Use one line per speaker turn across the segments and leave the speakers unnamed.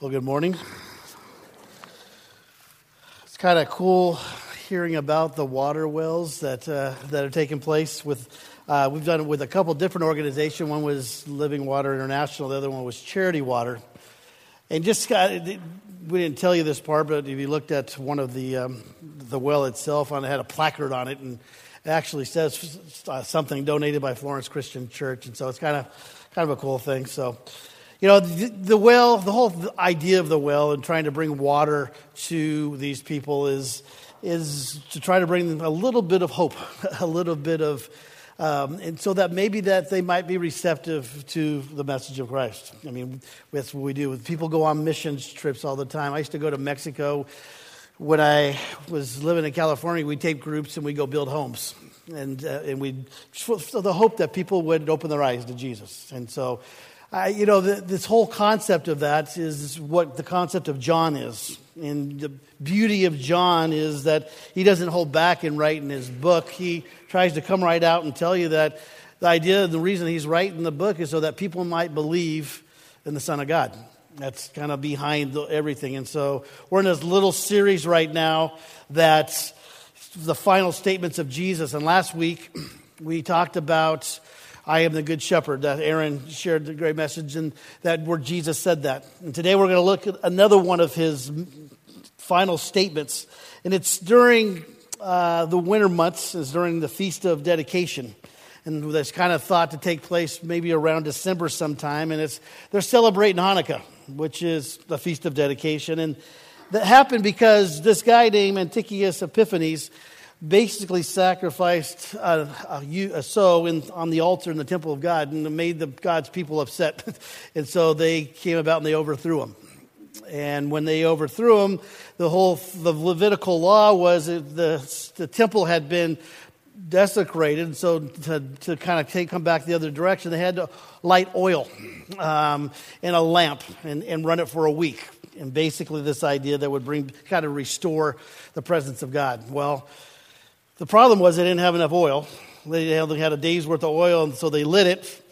Well, good morning. It's kind of cool hearing about the water wells that uh, that are taking place. With uh, we've done it with a couple different organizations. One was Living Water International. The other one was Charity Water. And just got, we didn't tell you this part, but if you looked at one of the um, the well itself, on it had a placard on it, and it actually says uh, something donated by Florence Christian Church, and so it's kind of kind of a cool thing. So. You know, the, the, well, the whole idea of the well and trying to bring water to these people is, is to try to bring them a little bit of hope, a little bit of, um, and so that maybe that they might be receptive to the message of Christ. I mean, that's what we do. People go on missions trips all the time. I used to go to Mexico when I was living in California. We take groups and we go build homes, and uh, and we so the hope that people would open their eyes to Jesus. And so uh, you know, the, this whole concept of that is what the concept of John is. And the beauty of John is that he doesn't hold back in writing his book. He tries to come right out and tell you that the idea, the reason he's writing the book is so that people might believe in the Son of God. That's kind of behind everything. And so we're in this little series right now that's the final statements of Jesus. And last week we talked about I am the good shepherd. That Aaron shared the great message, and that where Jesus said that. And today we're going to look at another one of his final statements, and it's during uh, the winter months, is during the feast of dedication, and that's kind of thought to take place maybe around December sometime, and it's they're celebrating Hanukkah, which is the feast of dedication, and that happened because this guy named Antiochus Epiphanes basically sacrificed a, a, a sow in, on the altar in the temple of God and made the God's people upset. and so they came about and they overthrew him. And when they overthrew him, the whole the Levitical law was the, the temple had been desecrated. So to, to kind of take, come back the other direction, they had to light oil um, in a lamp and, and run it for a week. And basically, this idea that would bring kind of restore the presence of God. Well, the problem was they didn't have enough oil. They only had a day's worth of oil, and so they lit it.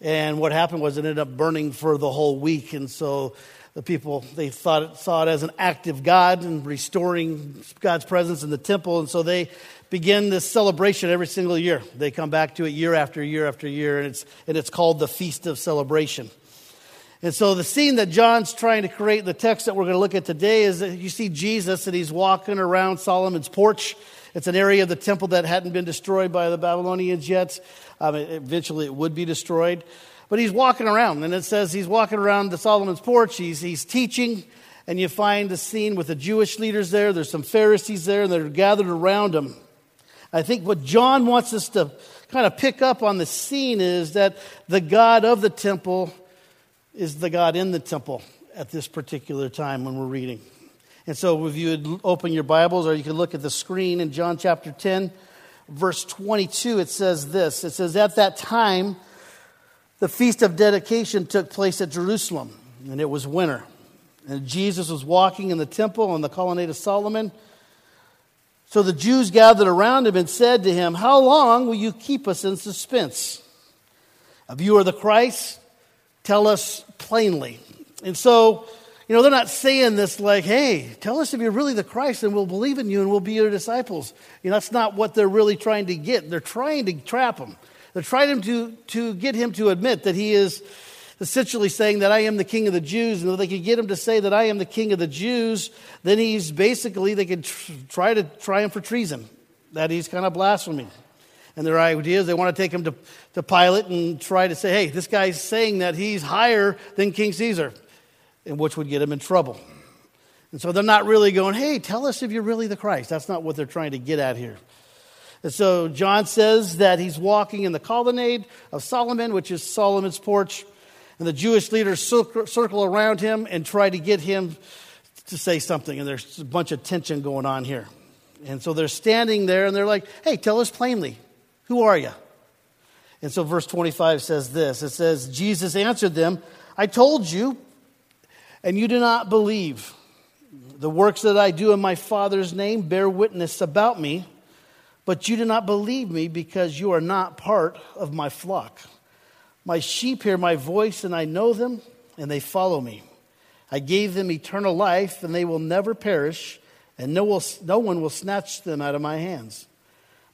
And what happened was it ended up burning for the whole week. And so the people, they thought it, saw it as an active God and restoring God's presence in the temple. And so they begin this celebration every single year. They come back to it year after year after year, and it's, and it's called the Feast of Celebration. And so the scene that John's trying to create in the text that we're going to look at today is that you see Jesus and he's walking around Solomon's porch it's an area of the temple that hadn't been destroyed by the Babylonians yet. Um, eventually, it would be destroyed. But he's walking around, and it says he's walking around the Solomon's porch. He's, he's teaching, and you find the scene with the Jewish leaders there. There's some Pharisees there, and they're gathered around him. I think what John wants us to kind of pick up on the scene is that the God of the temple is the God in the temple at this particular time when we're reading. And so, if you would open your Bibles or you can look at the screen in John chapter 10, verse 22, it says this It says, At that time, the feast of dedication took place at Jerusalem, and it was winter. And Jesus was walking in the temple on the colonnade of Solomon. So the Jews gathered around him and said to him, How long will you keep us in suspense? If you are the Christ, tell us plainly. And so you know, they're not saying this like, hey, tell us if you're really the Christ and we'll believe in you and we'll be your disciples. You know, that's not what they're really trying to get. They're trying to trap him. They're trying to, to get him to admit that he is essentially saying that I am the king of the Jews. And if they could get him to say that I am the king of the Jews, then he's basically, they could tr- try to try him for treason, that he's kind of blaspheming. And their idea is they want to take him to, to Pilate and try to say, hey, this guy's saying that he's higher than King Caesar and which would get them in trouble. And so they're not really going, hey, tell us if you're really the Christ. That's not what they're trying to get at here. And so John says that he's walking in the colonnade of Solomon, which is Solomon's porch, and the Jewish leaders circle around him and try to get him to say something. And there's a bunch of tension going on here. And so they're standing there and they're like, hey, tell us plainly, who are you? And so verse 25 says this it says, Jesus answered them, I told you, and you do not believe. The works that I do in my Father's name bear witness about me, but you do not believe me because you are not part of my flock. My sheep hear my voice, and I know them, and they follow me. I gave them eternal life, and they will never perish, and no, will, no one will snatch them out of my hands.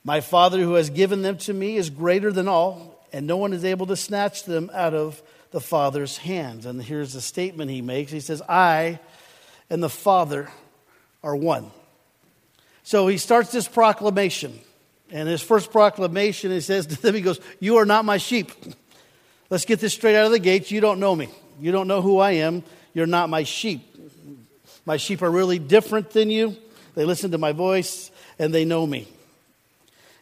My Father who has given them to me is greater than all, and no one is able to snatch them out of the Father's hands. And here's the statement he makes He says, I and the Father are one. So he starts this proclamation. And his first proclamation, he says to them, he goes, You are not my sheep. Let's get this straight out of the gates. You don't know me. You don't know who I am. You're not my sheep. My sheep are really different than you. They listen to my voice and they know me.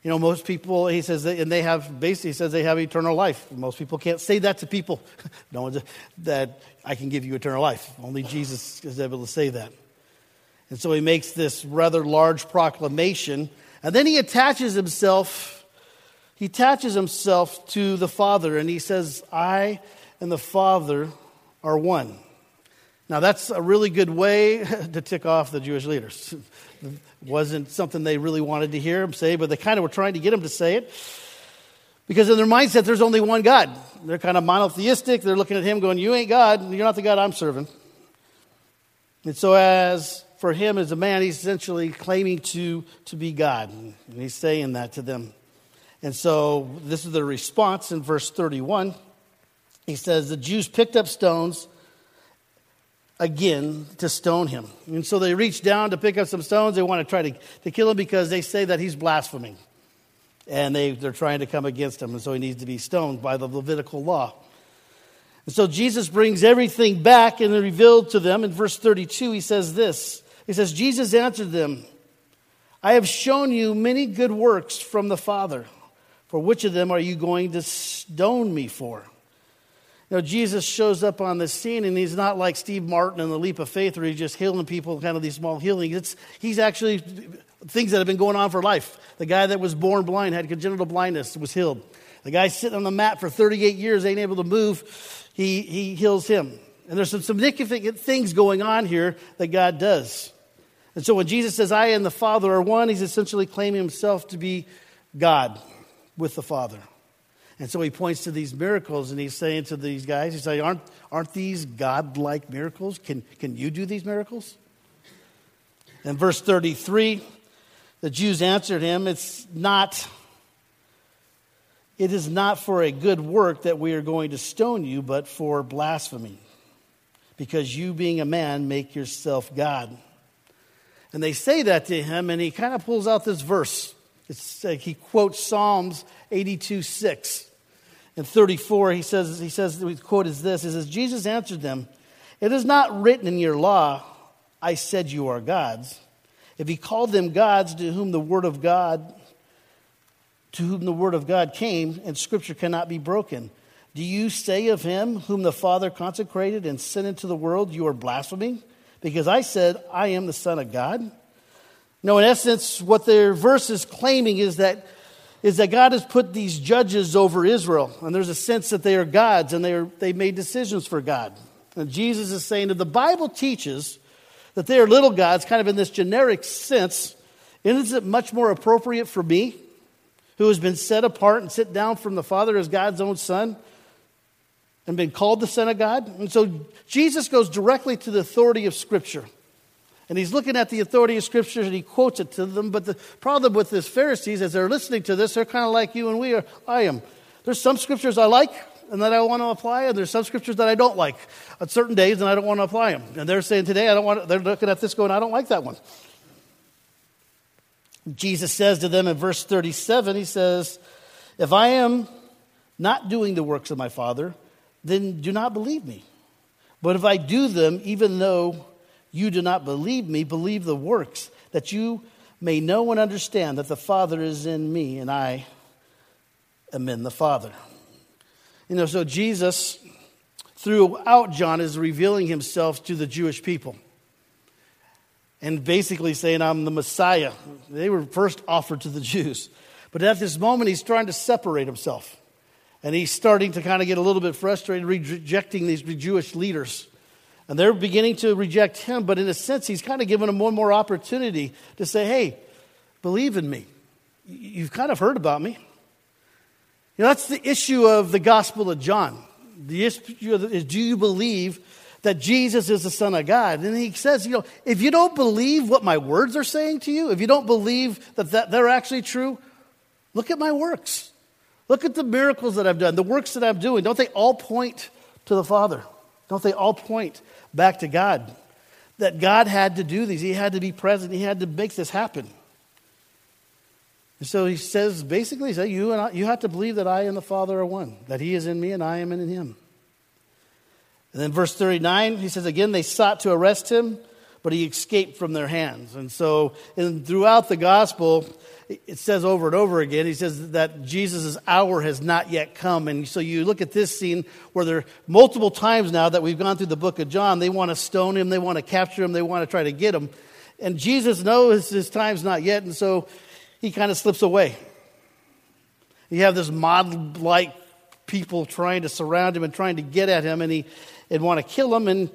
You know, most people, he says, and they have, basically, he says they have eternal life. Most people can't say that to people. no one's, that I can give you eternal life. Only Jesus is able to say that. And so he makes this rather large proclamation. And then he attaches himself, he attaches himself to the Father, and he says, I and the Father are one. Now, that's a really good way to tick off the Jewish leaders. it wasn't something they really wanted to hear him say, but they kind of were trying to get him to say it. Because in their mindset, there's only one God. They're kind of monotheistic. They're looking at him going, You ain't God. You're not the God I'm serving. And so, as for him as a man, he's essentially claiming to, to be God. And he's saying that to them. And so, this is the response in verse 31. He says, The Jews picked up stones again to stone him. And so they reach down to pick up some stones. They want to try to, to kill him because they say that he's blaspheming. And they, they're trying to come against him. And so he needs to be stoned by the Levitical law. And so Jesus brings everything back and revealed to them. In verse 32, he says this He says, Jesus answered them, I have shown you many good works from the Father. For which of them are you going to stone me for? Know, Jesus shows up on the scene and he's not like Steve Martin in the Leap of Faith where he's just healing people, kind of these small healings. It's, he's actually things that have been going on for life. The guy that was born blind, had congenital blindness, was healed. The guy sitting on the mat for 38 years, ain't able to move, he, he heals him. And there's some significant things going on here that God does. And so when Jesus says, I and the Father are one, he's essentially claiming himself to be God with the Father. And so he points to these miracles and he's saying to these guys, he's saying, aren't, aren't these God-like miracles? Can, can you do these miracles? In verse 33, the Jews answered him, It's not, it is not for a good work that we are going to stone you, but for blasphemy. Because you, being a man, make yourself God. And they say that to him, and he kind of pulls out this verse. It's, uh, he quotes Psalms 82 6 and 34, he says, he says, the quote is this, he says, Jesus answered them, it is not written in your law, I said you are gods. If he called them gods to whom the word of God, to whom the word of God came, and scripture cannot be broken. Do you say of him whom the Father consecrated and sent into the world, you are blaspheming? Because I said, I am the Son of God? No, in essence, what their verse is claiming is that is that God has put these judges over Israel, and there's a sense that they are gods and they, are, they made decisions for God. And Jesus is saying that the Bible teaches that they are little gods, kind of in this generic sense. Isn't it much more appropriate for me, who has been set apart and sit down from the Father as God's own Son, and been called the Son of God? And so Jesus goes directly to the authority of Scripture. And he's looking at the authority of Scripture and he quotes it to them. But the problem with this Pharisees, as they're listening to this, they're kind of like you and we are. I am. There's some scriptures I like and that I want to apply, and there's some scriptures that I don't like on certain days and I don't want to apply them. And they're saying today, I don't want. To, they're looking at this going, I don't like that one. Jesus says to them in verse 37, he says, If I am not doing the works of my Father, then do not believe me. But if I do them, even though you do not believe me, believe the works, that you may know and understand that the Father is in me and I am in the Father. You know, so Jesus, throughout John, is revealing himself to the Jewish people and basically saying, I'm the Messiah. They were first offered to the Jews. But at this moment, he's trying to separate himself. And he's starting to kind of get a little bit frustrated, rejecting these Jewish leaders. And they're beginning to reject him, but in a sense, he's kind of given them one more opportunity to say, hey, believe in me. You've kind of heard about me. You know, that's the issue of the Gospel of John. The issue is do you believe that Jesus is the Son of God. And he says, you know, if you don't believe what my words are saying to you, if you don't believe that, that they're actually true, look at my works. Look at the miracles that I've done, the works that I'm doing. Don't they all point to the Father? Don't they all point back to God? That God had to do these, He had to be present, He had to make this happen. And so he says, basically, he says, you, and I, you have to believe that I and the Father are one, that He is in me and I am in Him. And then verse 39, he says, again, they sought to arrest him, but he escaped from their hands. And so, and throughout the gospel, it says over and over again, he says that Jesus' hour has not yet come. And so you look at this scene where there are multiple times now that we've gone through the book of John, they want to stone him, they want to capture him, they want to try to get him. And Jesus knows his time's not yet, and so he kind of slips away. You have this mob like people trying to surround him and trying to get at him, and he and want to kill him, and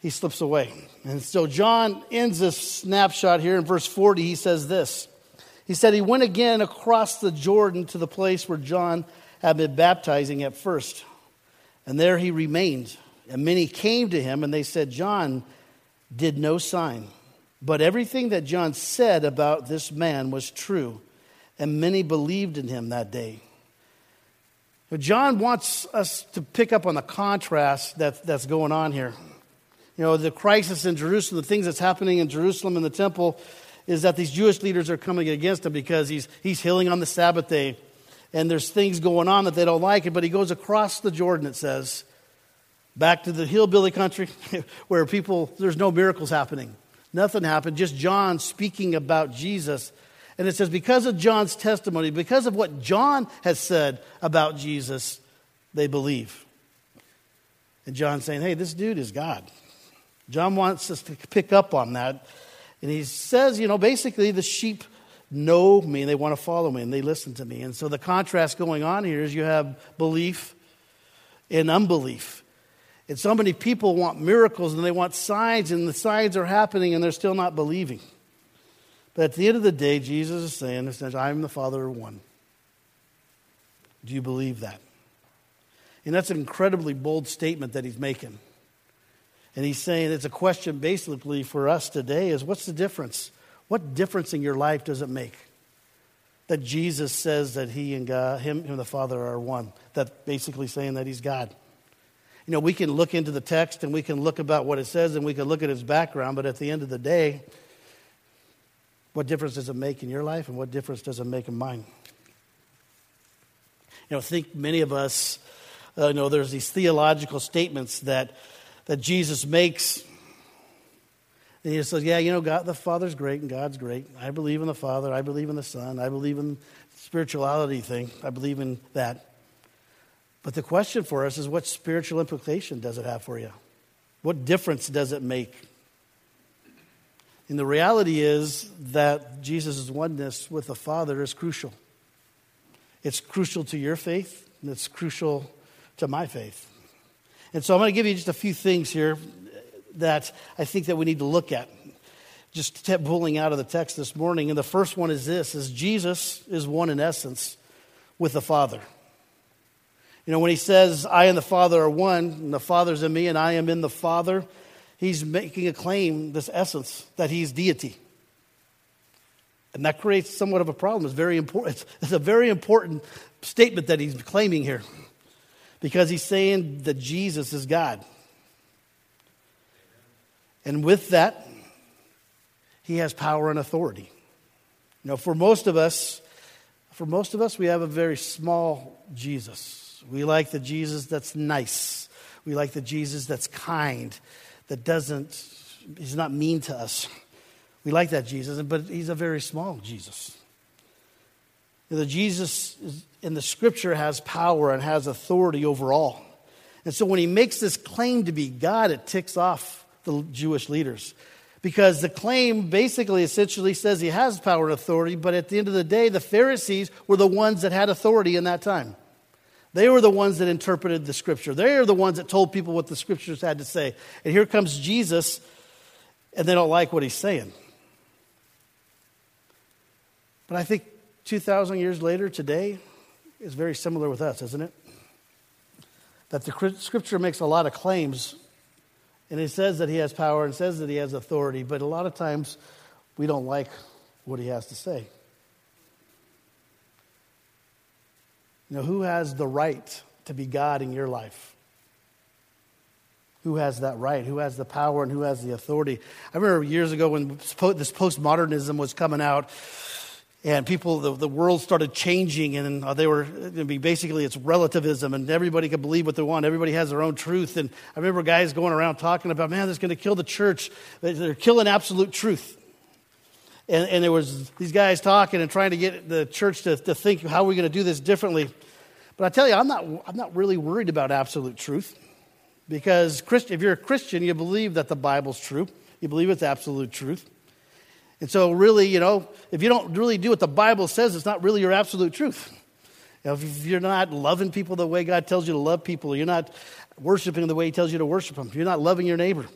he slips away. And so John ends this snapshot here in verse 40. He says this He said, He went again across the Jordan to the place where John had been baptizing at first. And there he remained. And many came to him, and they said, John did no sign. But everything that John said about this man was true, and many believed in him that day. John wants us to pick up on the contrast that, that's going on here. You know, the crisis in Jerusalem, the things that's happening in Jerusalem in the temple, is that these Jewish leaders are coming against him because he's, he's healing on the Sabbath day. And there's things going on that they don't like it, but he goes across the Jordan, it says, back to the hillbilly country where people, there's no miracles happening. Nothing happened, just John speaking about Jesus and it says, because of John's testimony, because of what John has said about Jesus, they believe. And John's saying, hey, this dude is God. John wants us to pick up on that. And he says, you know, basically the sheep know me and they want to follow me and they listen to me. And so the contrast going on here is you have belief and unbelief. And so many people want miracles and they want signs, and the signs are happening and they're still not believing. But at the end of the day, Jesus is saying, I am the Father of one. Do you believe that? And that's an incredibly bold statement that he's making. And he's saying it's a question basically for us today is what's the difference? What difference in your life does it make? That Jesus says that he and God, him and the Father are one. That basically saying that he's God. You know, we can look into the text and we can look about what it says and we can look at his background, but at the end of the day, what difference does it make in your life, and what difference does it make in mine? You know, I think many of us uh, know there's these theological statements that, that Jesus makes. And he says, Yeah, you know, God the Father's great and God's great. I believe in the Father. I believe in the Son. I believe in spirituality thing. I believe in that. But the question for us is what spiritual implication does it have for you? What difference does it make? And the reality is that Jesus' oneness with the Father is crucial. It's crucial to your faith, and it's crucial to my faith. And so I'm going to give you just a few things here that I think that we need to look at. Just pulling out of the text this morning. And the first one is this is Jesus is one in essence with the Father. You know, when he says, I and the Father are one, and the Father's in me, and I am in the Father, he's making a claim, this essence, that he's deity. And that creates somewhat of a problem. It's very important. It's a very important statement that he's claiming here. Because he's saying that Jesus is God. And with that, he has power and authority. You know, for most of us, for most of us, we have a very small Jesus. We like the Jesus that's nice. We like the Jesus that's kind that doesn't, he's not mean to us. We like that Jesus, but he's a very small Jesus. The Jesus in the scripture has power and has authority over all. And so when he makes this claim to be God, it ticks off the Jewish leaders. Because the claim basically essentially says he has power and authority, but at the end of the day, the Pharisees were the ones that had authority in that time. They were the ones that interpreted the scripture. They are the ones that told people what the scriptures had to say. And here comes Jesus, and they don't like what he's saying. But I think 2,000 years later, today, is very similar with us, isn't it? That the scripture makes a lot of claims, And it says that he has power and says that he has authority, but a lot of times we don't like what he has to say. You know, who has the right to be God in your life? Who has that right? Who has the power and who has the authority? I remember years ago when this postmodernism was coming out, and people, the, the world started changing, and uh, they were gonna be basically it's relativism, and everybody could believe what they want. Everybody has their own truth. And I remember guys going around talking about, man, that's going to kill the church. They're killing absolute truth. And, and there was these guys talking and trying to get the church to, to think, how are we going to do this differently? But I tell you, I'm not, I'm not really worried about absolute truth. Because if you're a Christian, you believe that the Bible's true. You believe it's absolute truth. And so, really, you know, if you don't really do what the Bible says, it's not really your absolute truth. You know, if you're not loving people the way God tells you to love people, you're not worshiping the way He tells you to worship them, you're not loving your neighbor,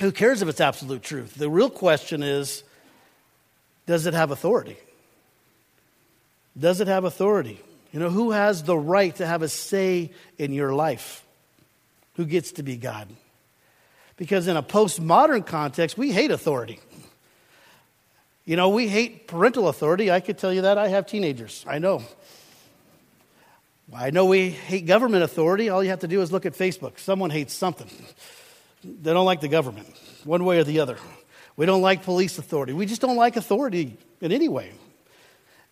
who cares if it's absolute truth? The real question is does it have authority? Does it have authority? You know, who has the right to have a say in your life? Who gets to be God? Because in a postmodern context, we hate authority. You know, we hate parental authority. I could tell you that. I have teenagers. I know. I know we hate government authority. All you have to do is look at Facebook. Someone hates something. They don't like the government, one way or the other. We don't like police authority. We just don't like authority in any way.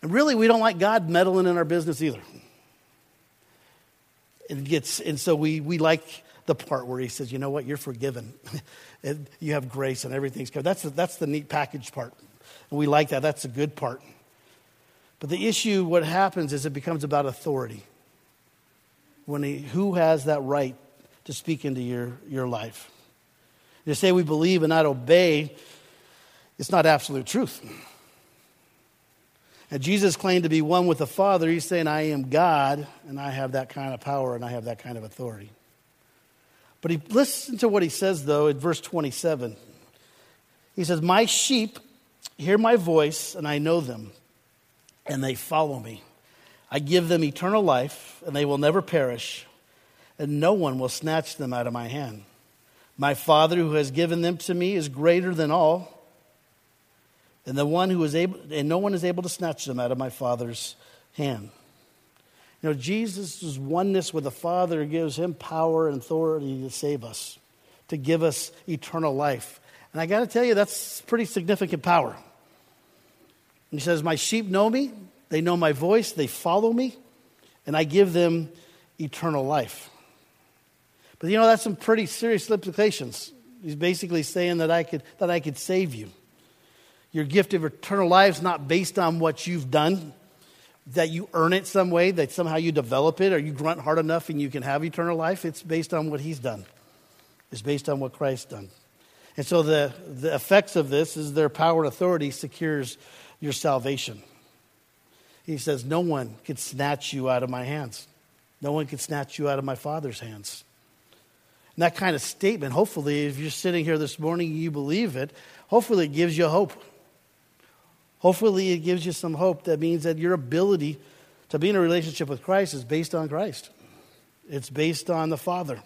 And really, we don't like God meddling in our business either. It gets, and so we, we like the part where he says, you know what, you're forgiven. you have grace and everything's covered. That's the, that's the neat package part. And we like that. That's the good part. But the issue, what happens is it becomes about authority. When he, who has that right to speak into your, your life? To say we believe and not obey, it's not absolute truth. And Jesus claimed to be one with the Father. He's saying, I am God, and I have that kind of power, and I have that kind of authority. But he listen to what he says, though, in verse 27. He says, My sheep hear my voice, and I know them, and they follow me. I give them eternal life, and they will never perish, and no one will snatch them out of my hand. My Father who has given them to me is greater than all and the one who is able, and no one is able to snatch them out of my Father's hand. You know, Jesus' oneness with the Father gives him power and authority to save us, to give us eternal life. And I got to tell you, that's pretty significant power. He says, My sheep know me, they know my voice, they follow me, and I give them eternal life. But you know, that's some pretty serious implications. He's basically saying that I could, that I could save you. Your gift of eternal life is not based on what you've done, that you earn it some way, that somehow you develop it, or you grunt hard enough and you can have eternal life. It's based on what He's done, it's based on what Christ's done. And so the, the effects of this is their power and authority secures your salvation. He says, No one can snatch you out of my hands. No one can snatch you out of my Father's hands. And that kind of statement, hopefully, if you're sitting here this morning, you believe it, hopefully it gives you hope. Hopefully, it gives you some hope that means that your ability to be in a relationship with Christ is based on Christ. It's based on the Father.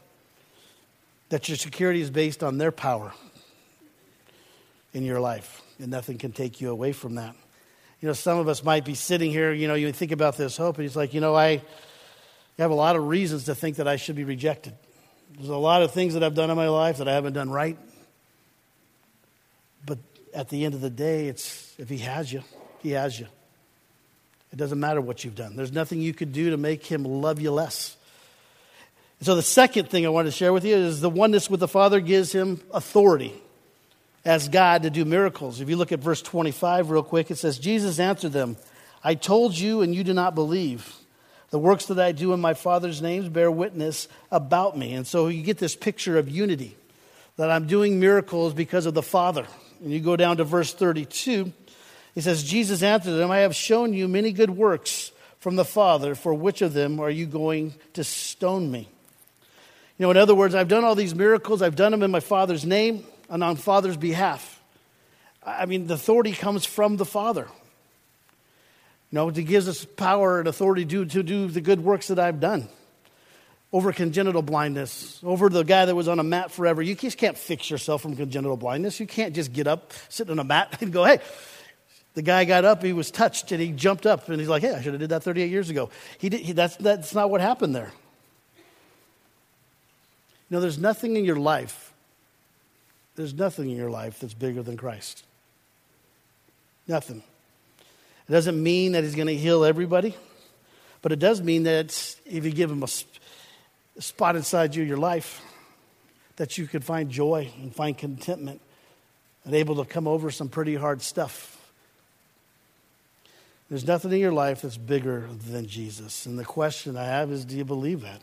That your security is based on their power in your life, and nothing can take you away from that. You know, some of us might be sitting here, you know, you think about this hope, and it's like, you know, I have a lot of reasons to think that I should be rejected. There's a lot of things that I've done in my life that I haven't done right. But at the end of the day, it's if He has you, He has you. It doesn't matter what you've done. There's nothing you could do to make Him love you less. So, the second thing I want to share with you is the oneness with the Father gives Him authority as God to do miracles. If you look at verse 25 real quick, it says, Jesus answered them, I told you, and you do not believe. The works that I do in my Father's name bear witness about me. And so you get this picture of unity that I'm doing miracles because of the Father. And you go down to verse 32, he says, Jesus answered them, I have shown you many good works from the Father. For which of them are you going to stone me? You know, in other words, I've done all these miracles, I've done them in my Father's name and on Father's behalf. I mean, the authority comes from the Father. You know, it gives us power and authority to, to do the good works that I've done. over congenital blindness, over the guy that was on a mat forever. You just can't fix yourself from congenital blindness. You can't just get up, sit on a mat, and go, hey, the guy got up, he was touched, and he jumped up, and he's like, hey, I should have did that 38 years ago. He did, he, that's, that's not what happened there. You know, there's nothing in your life, there's nothing in your life that's bigger than Christ. Nothing. It doesn't mean that he's going to heal everybody, but it does mean that if you give him a spot inside you, your life, that you could find joy and find contentment and able to come over some pretty hard stuff. There's nothing in your life that's bigger than Jesus. And the question I have is do you believe that?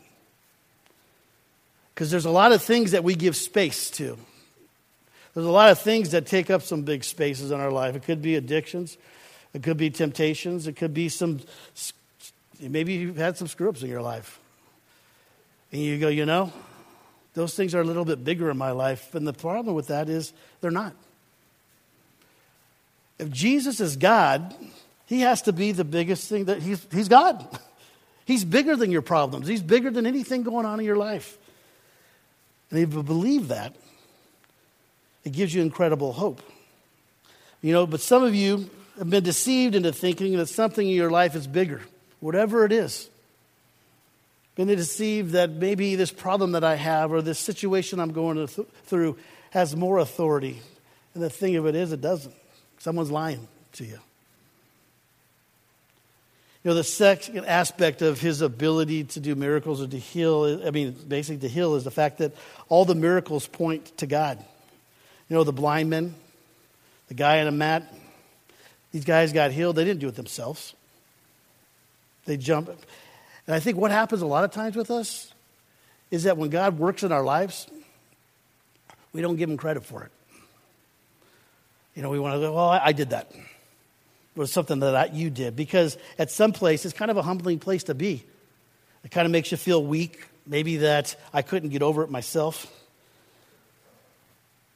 Because there's a lot of things that we give space to. There's a lot of things that take up some big spaces in our life. It could be addictions, it could be temptations, it could be some, maybe you've had some screw ups in your life. And you go, you know, those things are a little bit bigger in my life. And the problem with that is they're not. If Jesus is God, he has to be the biggest thing that he's, he's God. He's bigger than your problems, he's bigger than anything going on in your life. And if you believe that, it gives you incredible hope. You know, but some of you have been deceived into thinking that something in your life is bigger, whatever it is been deceived that maybe this problem that I have or this situation I'm going th- through has more authority. And the thing of it is, it doesn't. Someone's lying to you. You know, the second aspect of his ability to do miracles or to heal, I mean, basically to heal, is the fact that all the miracles point to God. You know, the blind men, the guy on a mat, these guys got healed. They didn't do it themselves. They jump. And I think what happens a lot of times with us is that when God works in our lives, we don't give him credit for it. You know, we want to go, well, I, did that. It was something that you did. Because at some place, it's kind of a humbling place to be. It kind of makes you feel weak, maybe that I couldn't get over it myself.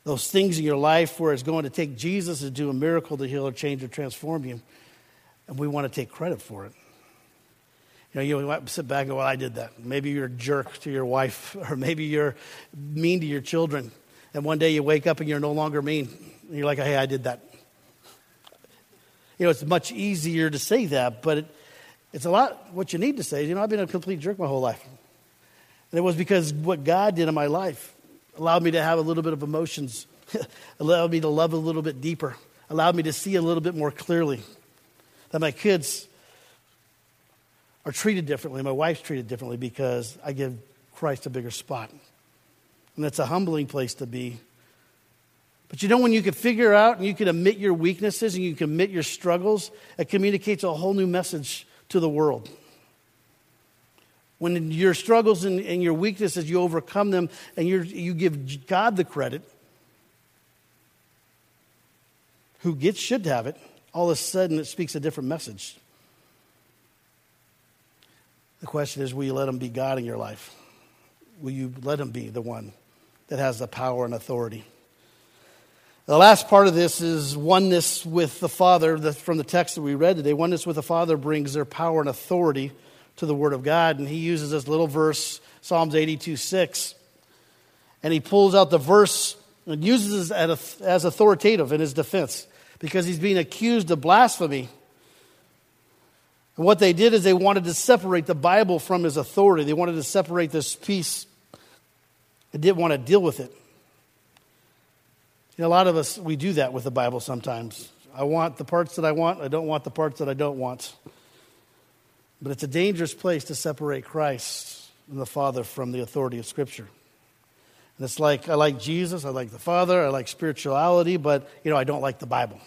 Those things in your life where it's going to take Jesus to do a miracle to heal or change or transform you, and we want to take credit for it. You know, you might sit back and go, well, I did that. Maybe you're a jerk to your wife, or maybe you're mean to your children. And one day you wake up and you're no longer mean. And you're like, hey, I did that. You know, it's much easier to say that, but it, it's a lot what you need to say. You know, I've been a complete jerk my whole life. And it was because what God did in my life allowed me to have a little bit of emotions, allowed me to love a little bit deeper, allowed me to see a little bit more clearly. That my kids are treated differently. My wife's treated differently because I give Christ a bigger spot. And that's a humbling place to be. But you know, when you can figure out and you can admit your weaknesses and you can admit your struggles, it communicates a whole new message to the world. When your struggles and, and your weaknesses, you overcome them and you give God the credit, who gets should have it, all of a sudden it speaks a different message. The question is will you let him be God in your life? Will you let him be the one that has the power and authority? The last part of this is oneness with the Father. From the text that we read today, oneness with the Father brings their power and authority to the Word of God. And he uses this little verse, Psalms 82 6. And he pulls out the verse and uses it as authoritative in his defense because he's being accused of blasphemy. And what they did is they wanted to separate the Bible from his authority. They wanted to separate this piece. They didn't want to deal with it. You know, a lot of us, we do that with the Bible sometimes. I want the parts that I want, I don't want the parts that I don't want. But it's a dangerous place to separate Christ and the Father from the authority of Scripture. And it's like, I like Jesus, I like the Father, I like spirituality, but, you know, I don't like the Bible.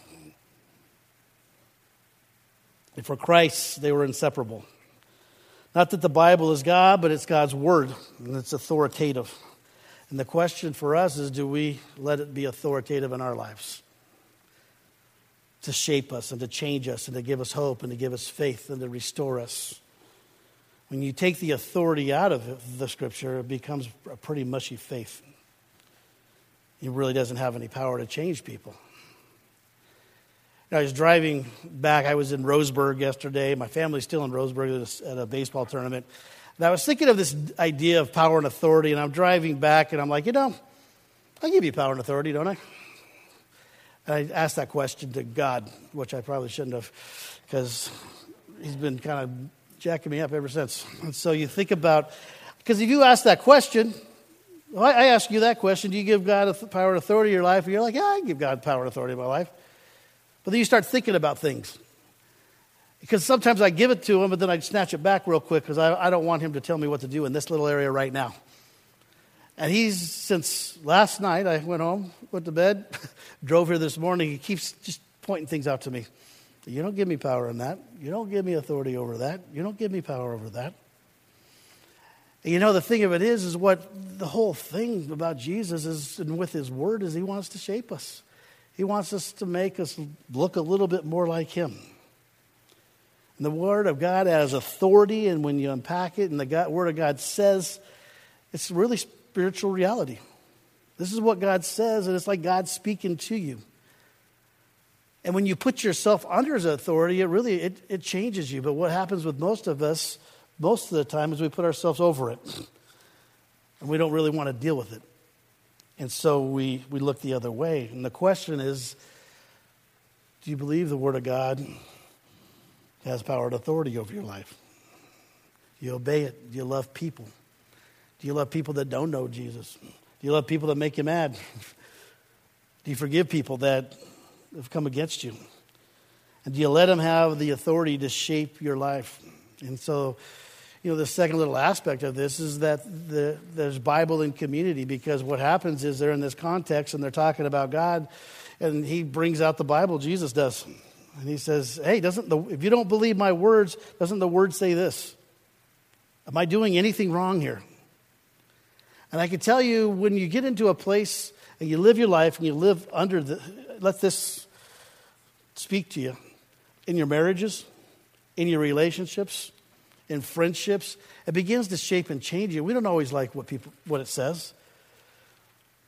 And for Christ, they were inseparable. Not that the Bible is God, but it's God's Word, and it's authoritative. And the question for us is do we let it be authoritative in our lives? To shape us and to change us and to give us hope and to give us faith and to restore us. When you take the authority out of the scripture, it becomes a pretty mushy faith. It really doesn't have any power to change people. I was driving back. I was in Roseburg yesterday. My family's still in Roseburg at a baseball tournament. And I was thinking of this idea of power and authority, and I'm driving back, and I'm like, you know, I give you power and authority, don't I? And I asked that question to God, which I probably shouldn't have, because He's been kind of jacking me up ever since. And so you think about, because if you ask that question, well, I ask you that question do you give God power and authority in your life? And you're like, yeah, I give God power and authority in my life. But then you start thinking about things. Because sometimes I give it to him, but then I snatch it back real quick because I, I don't want him to tell me what to do in this little area right now. And he's, since last night, I went home, went to bed, drove here this morning, he keeps just pointing things out to me. You don't give me power in that. You don't give me authority over that. You don't give me power over that. And you know, the thing of it is, is what the whole thing about Jesus is, and with his word, is he wants to shape us. He wants us to make us look a little bit more like him. And the word of God has authority, and when you unpack it, and the God, word of God says, it's really spiritual reality. This is what God says, and it's like God speaking to you. And when you put yourself under his authority, it really it, it changes you. But what happens with most of us most of the time is we put ourselves over it. And we don't really want to deal with it. And so we, we look the other way. And the question is do you believe the Word of God has power and authority over your life? Do you obey it? Do you love people? Do you love people that don't know Jesus? Do you love people that make you mad? Do you forgive people that have come against you? And do you let them have the authority to shape your life? And so, you know, the second little aspect of this is that the, there's Bible and community because what happens is they're in this context and they're talking about God, and he brings out the Bible, Jesus does. And he says, Hey, doesn't the, if you don't believe my words, doesn't the word say this? Am I doing anything wrong here? And I can tell you when you get into a place and you live your life and you live under the, let this speak to you in your marriages, in your relationships, in friendships. It begins to shape and change you. We don't always like what people what it says.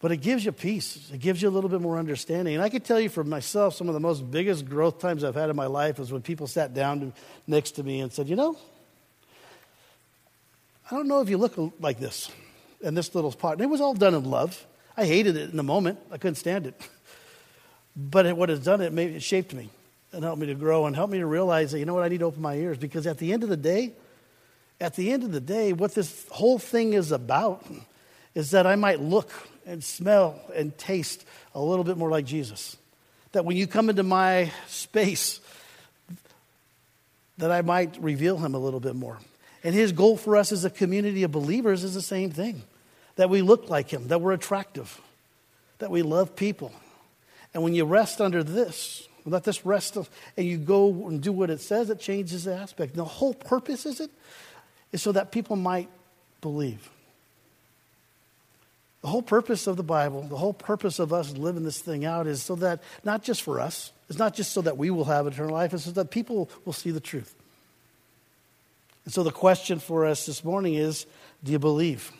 But it gives you peace. It gives you a little bit more understanding. And I can tell you for myself, some of the most biggest growth times I've had in my life is when people sat down next to me and said, You know, I don't know if you look like this and this little part. And it was all done in love. I hated it in the moment. I couldn't stand it. But what it's done, it, made, it shaped me and helped me to grow and helped me to realize that, you know what, I need to open my ears. Because at the end of the day, at the end of the day, what this whole thing is about is that I might look and smell and taste a little bit more like Jesus. That when you come into my space, that I might reveal him a little bit more. And his goal for us as a community of believers is the same thing that we look like him, that we're attractive, that we love people. And when you rest under this, let this rest, and you go and do what it says, it changes the aspect. And the whole purpose is it is so that people might believe. The whole purpose of the Bible, the whole purpose of us living this thing out is so that, not just for us, it's not just so that we will have eternal life, it's so that people will see the truth. And so the question for us this morning is do you believe?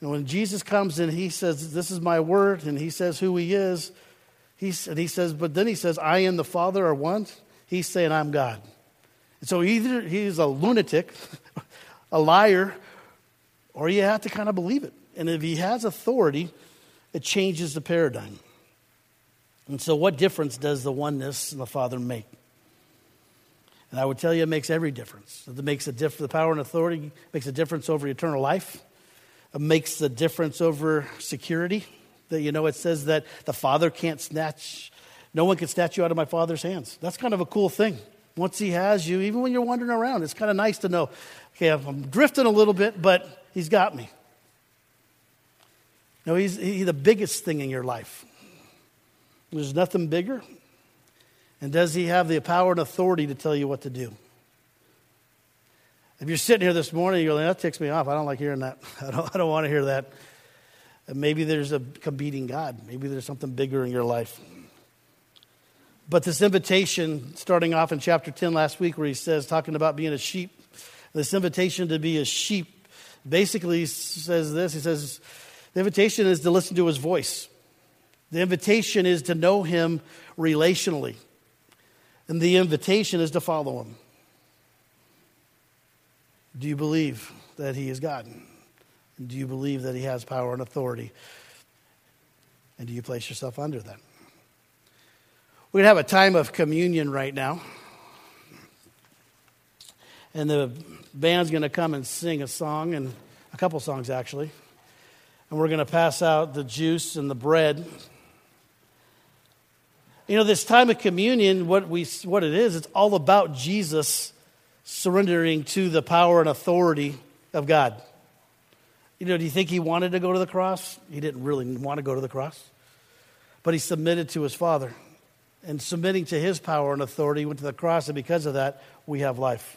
And when Jesus comes and he says, This is my word, and he says who he is, he's, and he says, But then he says, I and the Father are one, he's saying, I'm God. And so either he's a lunatic, a liar, or you have to kind of believe it. And if he has authority, it changes the paradigm. And so, what difference does the oneness and the Father make? And I would tell you it makes every difference. It makes a the power and authority makes a difference over eternal life. Makes the difference over security. That you know it says that the Father can't snatch, no one can snatch you out of my Father's hands. That's kind of a cool thing. Once He has you, even when you're wandering around, it's kind of nice to know, okay, I'm drifting a little bit, but He's got me. No, He's, he's the biggest thing in your life. There's nothing bigger. And does He have the power and authority to tell you what to do? If you're sitting here this morning, you're like, that ticks me off. I don't like hearing that. I don't, I don't want to hear that. And maybe there's a competing God. Maybe there's something bigger in your life. But this invitation, starting off in chapter 10 last week, where he says, talking about being a sheep, this invitation to be a sheep basically says this He says, the invitation is to listen to his voice, the invitation is to know him relationally, and the invitation is to follow him. Do you believe that He is God? Do you believe that He has power and authority? And do you place yourself under that? We're going to have a time of communion right now. And the band's going to come and sing a song, and a couple songs actually. And we're going to pass out the juice and the bread. You know, this time of communion, what, we, what it is, it's all about Jesus surrendering to the power and authority of God. You know, do you think he wanted to go to the cross? He didn't really want to go to the cross. But he submitted to his Father. And submitting to his power and authority, he went to the cross, and because of that, we have life.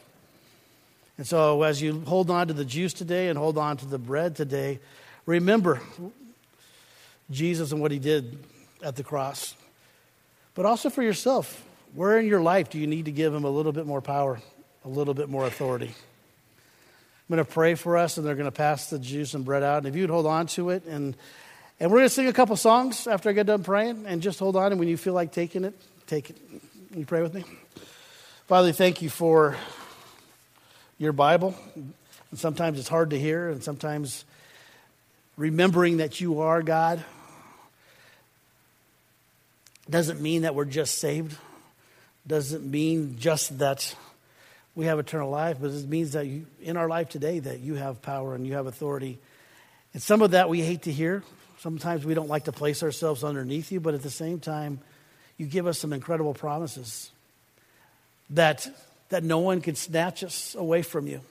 And so, as you hold on to the juice today and hold on to the bread today, remember Jesus and what he did at the cross. But also for yourself, where in your life do you need to give him a little bit more power, a little bit more authority? I'm going to pray for us, and they're going to pass the juice and bread out. And if you'd hold on to it, and, and we're going to sing a couple songs after I get done praying, and just hold on. And when you feel like taking it, take it. You pray with me? Father, thank you for your Bible. And sometimes it's hard to hear, and sometimes remembering that you are God doesn't mean that we're just saved, doesn't mean just that we have eternal life, but it means that you, in our life today that you have power and you have authority. And some of that we hate to hear. Sometimes we don't like to place ourselves underneath you, but at the same time, you give us some incredible promises that, that no one can snatch us away from you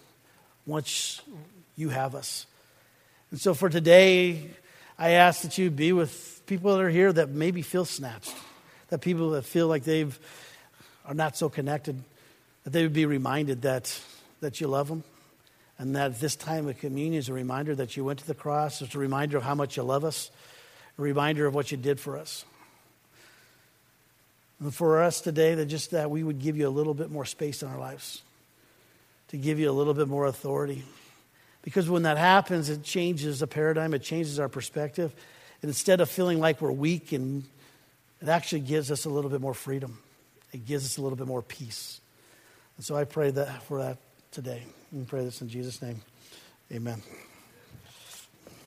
once you have us. And so for today, I ask that you be with people that are here that maybe feel snatched, that people that feel like they've are not so connected, that they would be reminded that, that you love them. And that this time of communion is a reminder that you went to the cross. It's a reminder of how much you love us, a reminder of what you did for us. And for us today, that just that we would give you a little bit more space in our lives, to give you a little bit more authority. Because when that happens, it changes the paradigm, it changes our perspective. And instead of feeling like we're weak, and it actually gives us a little bit more freedom. It gives us a little bit more peace. And so I pray that for that today. And pray this in Jesus' name. Amen.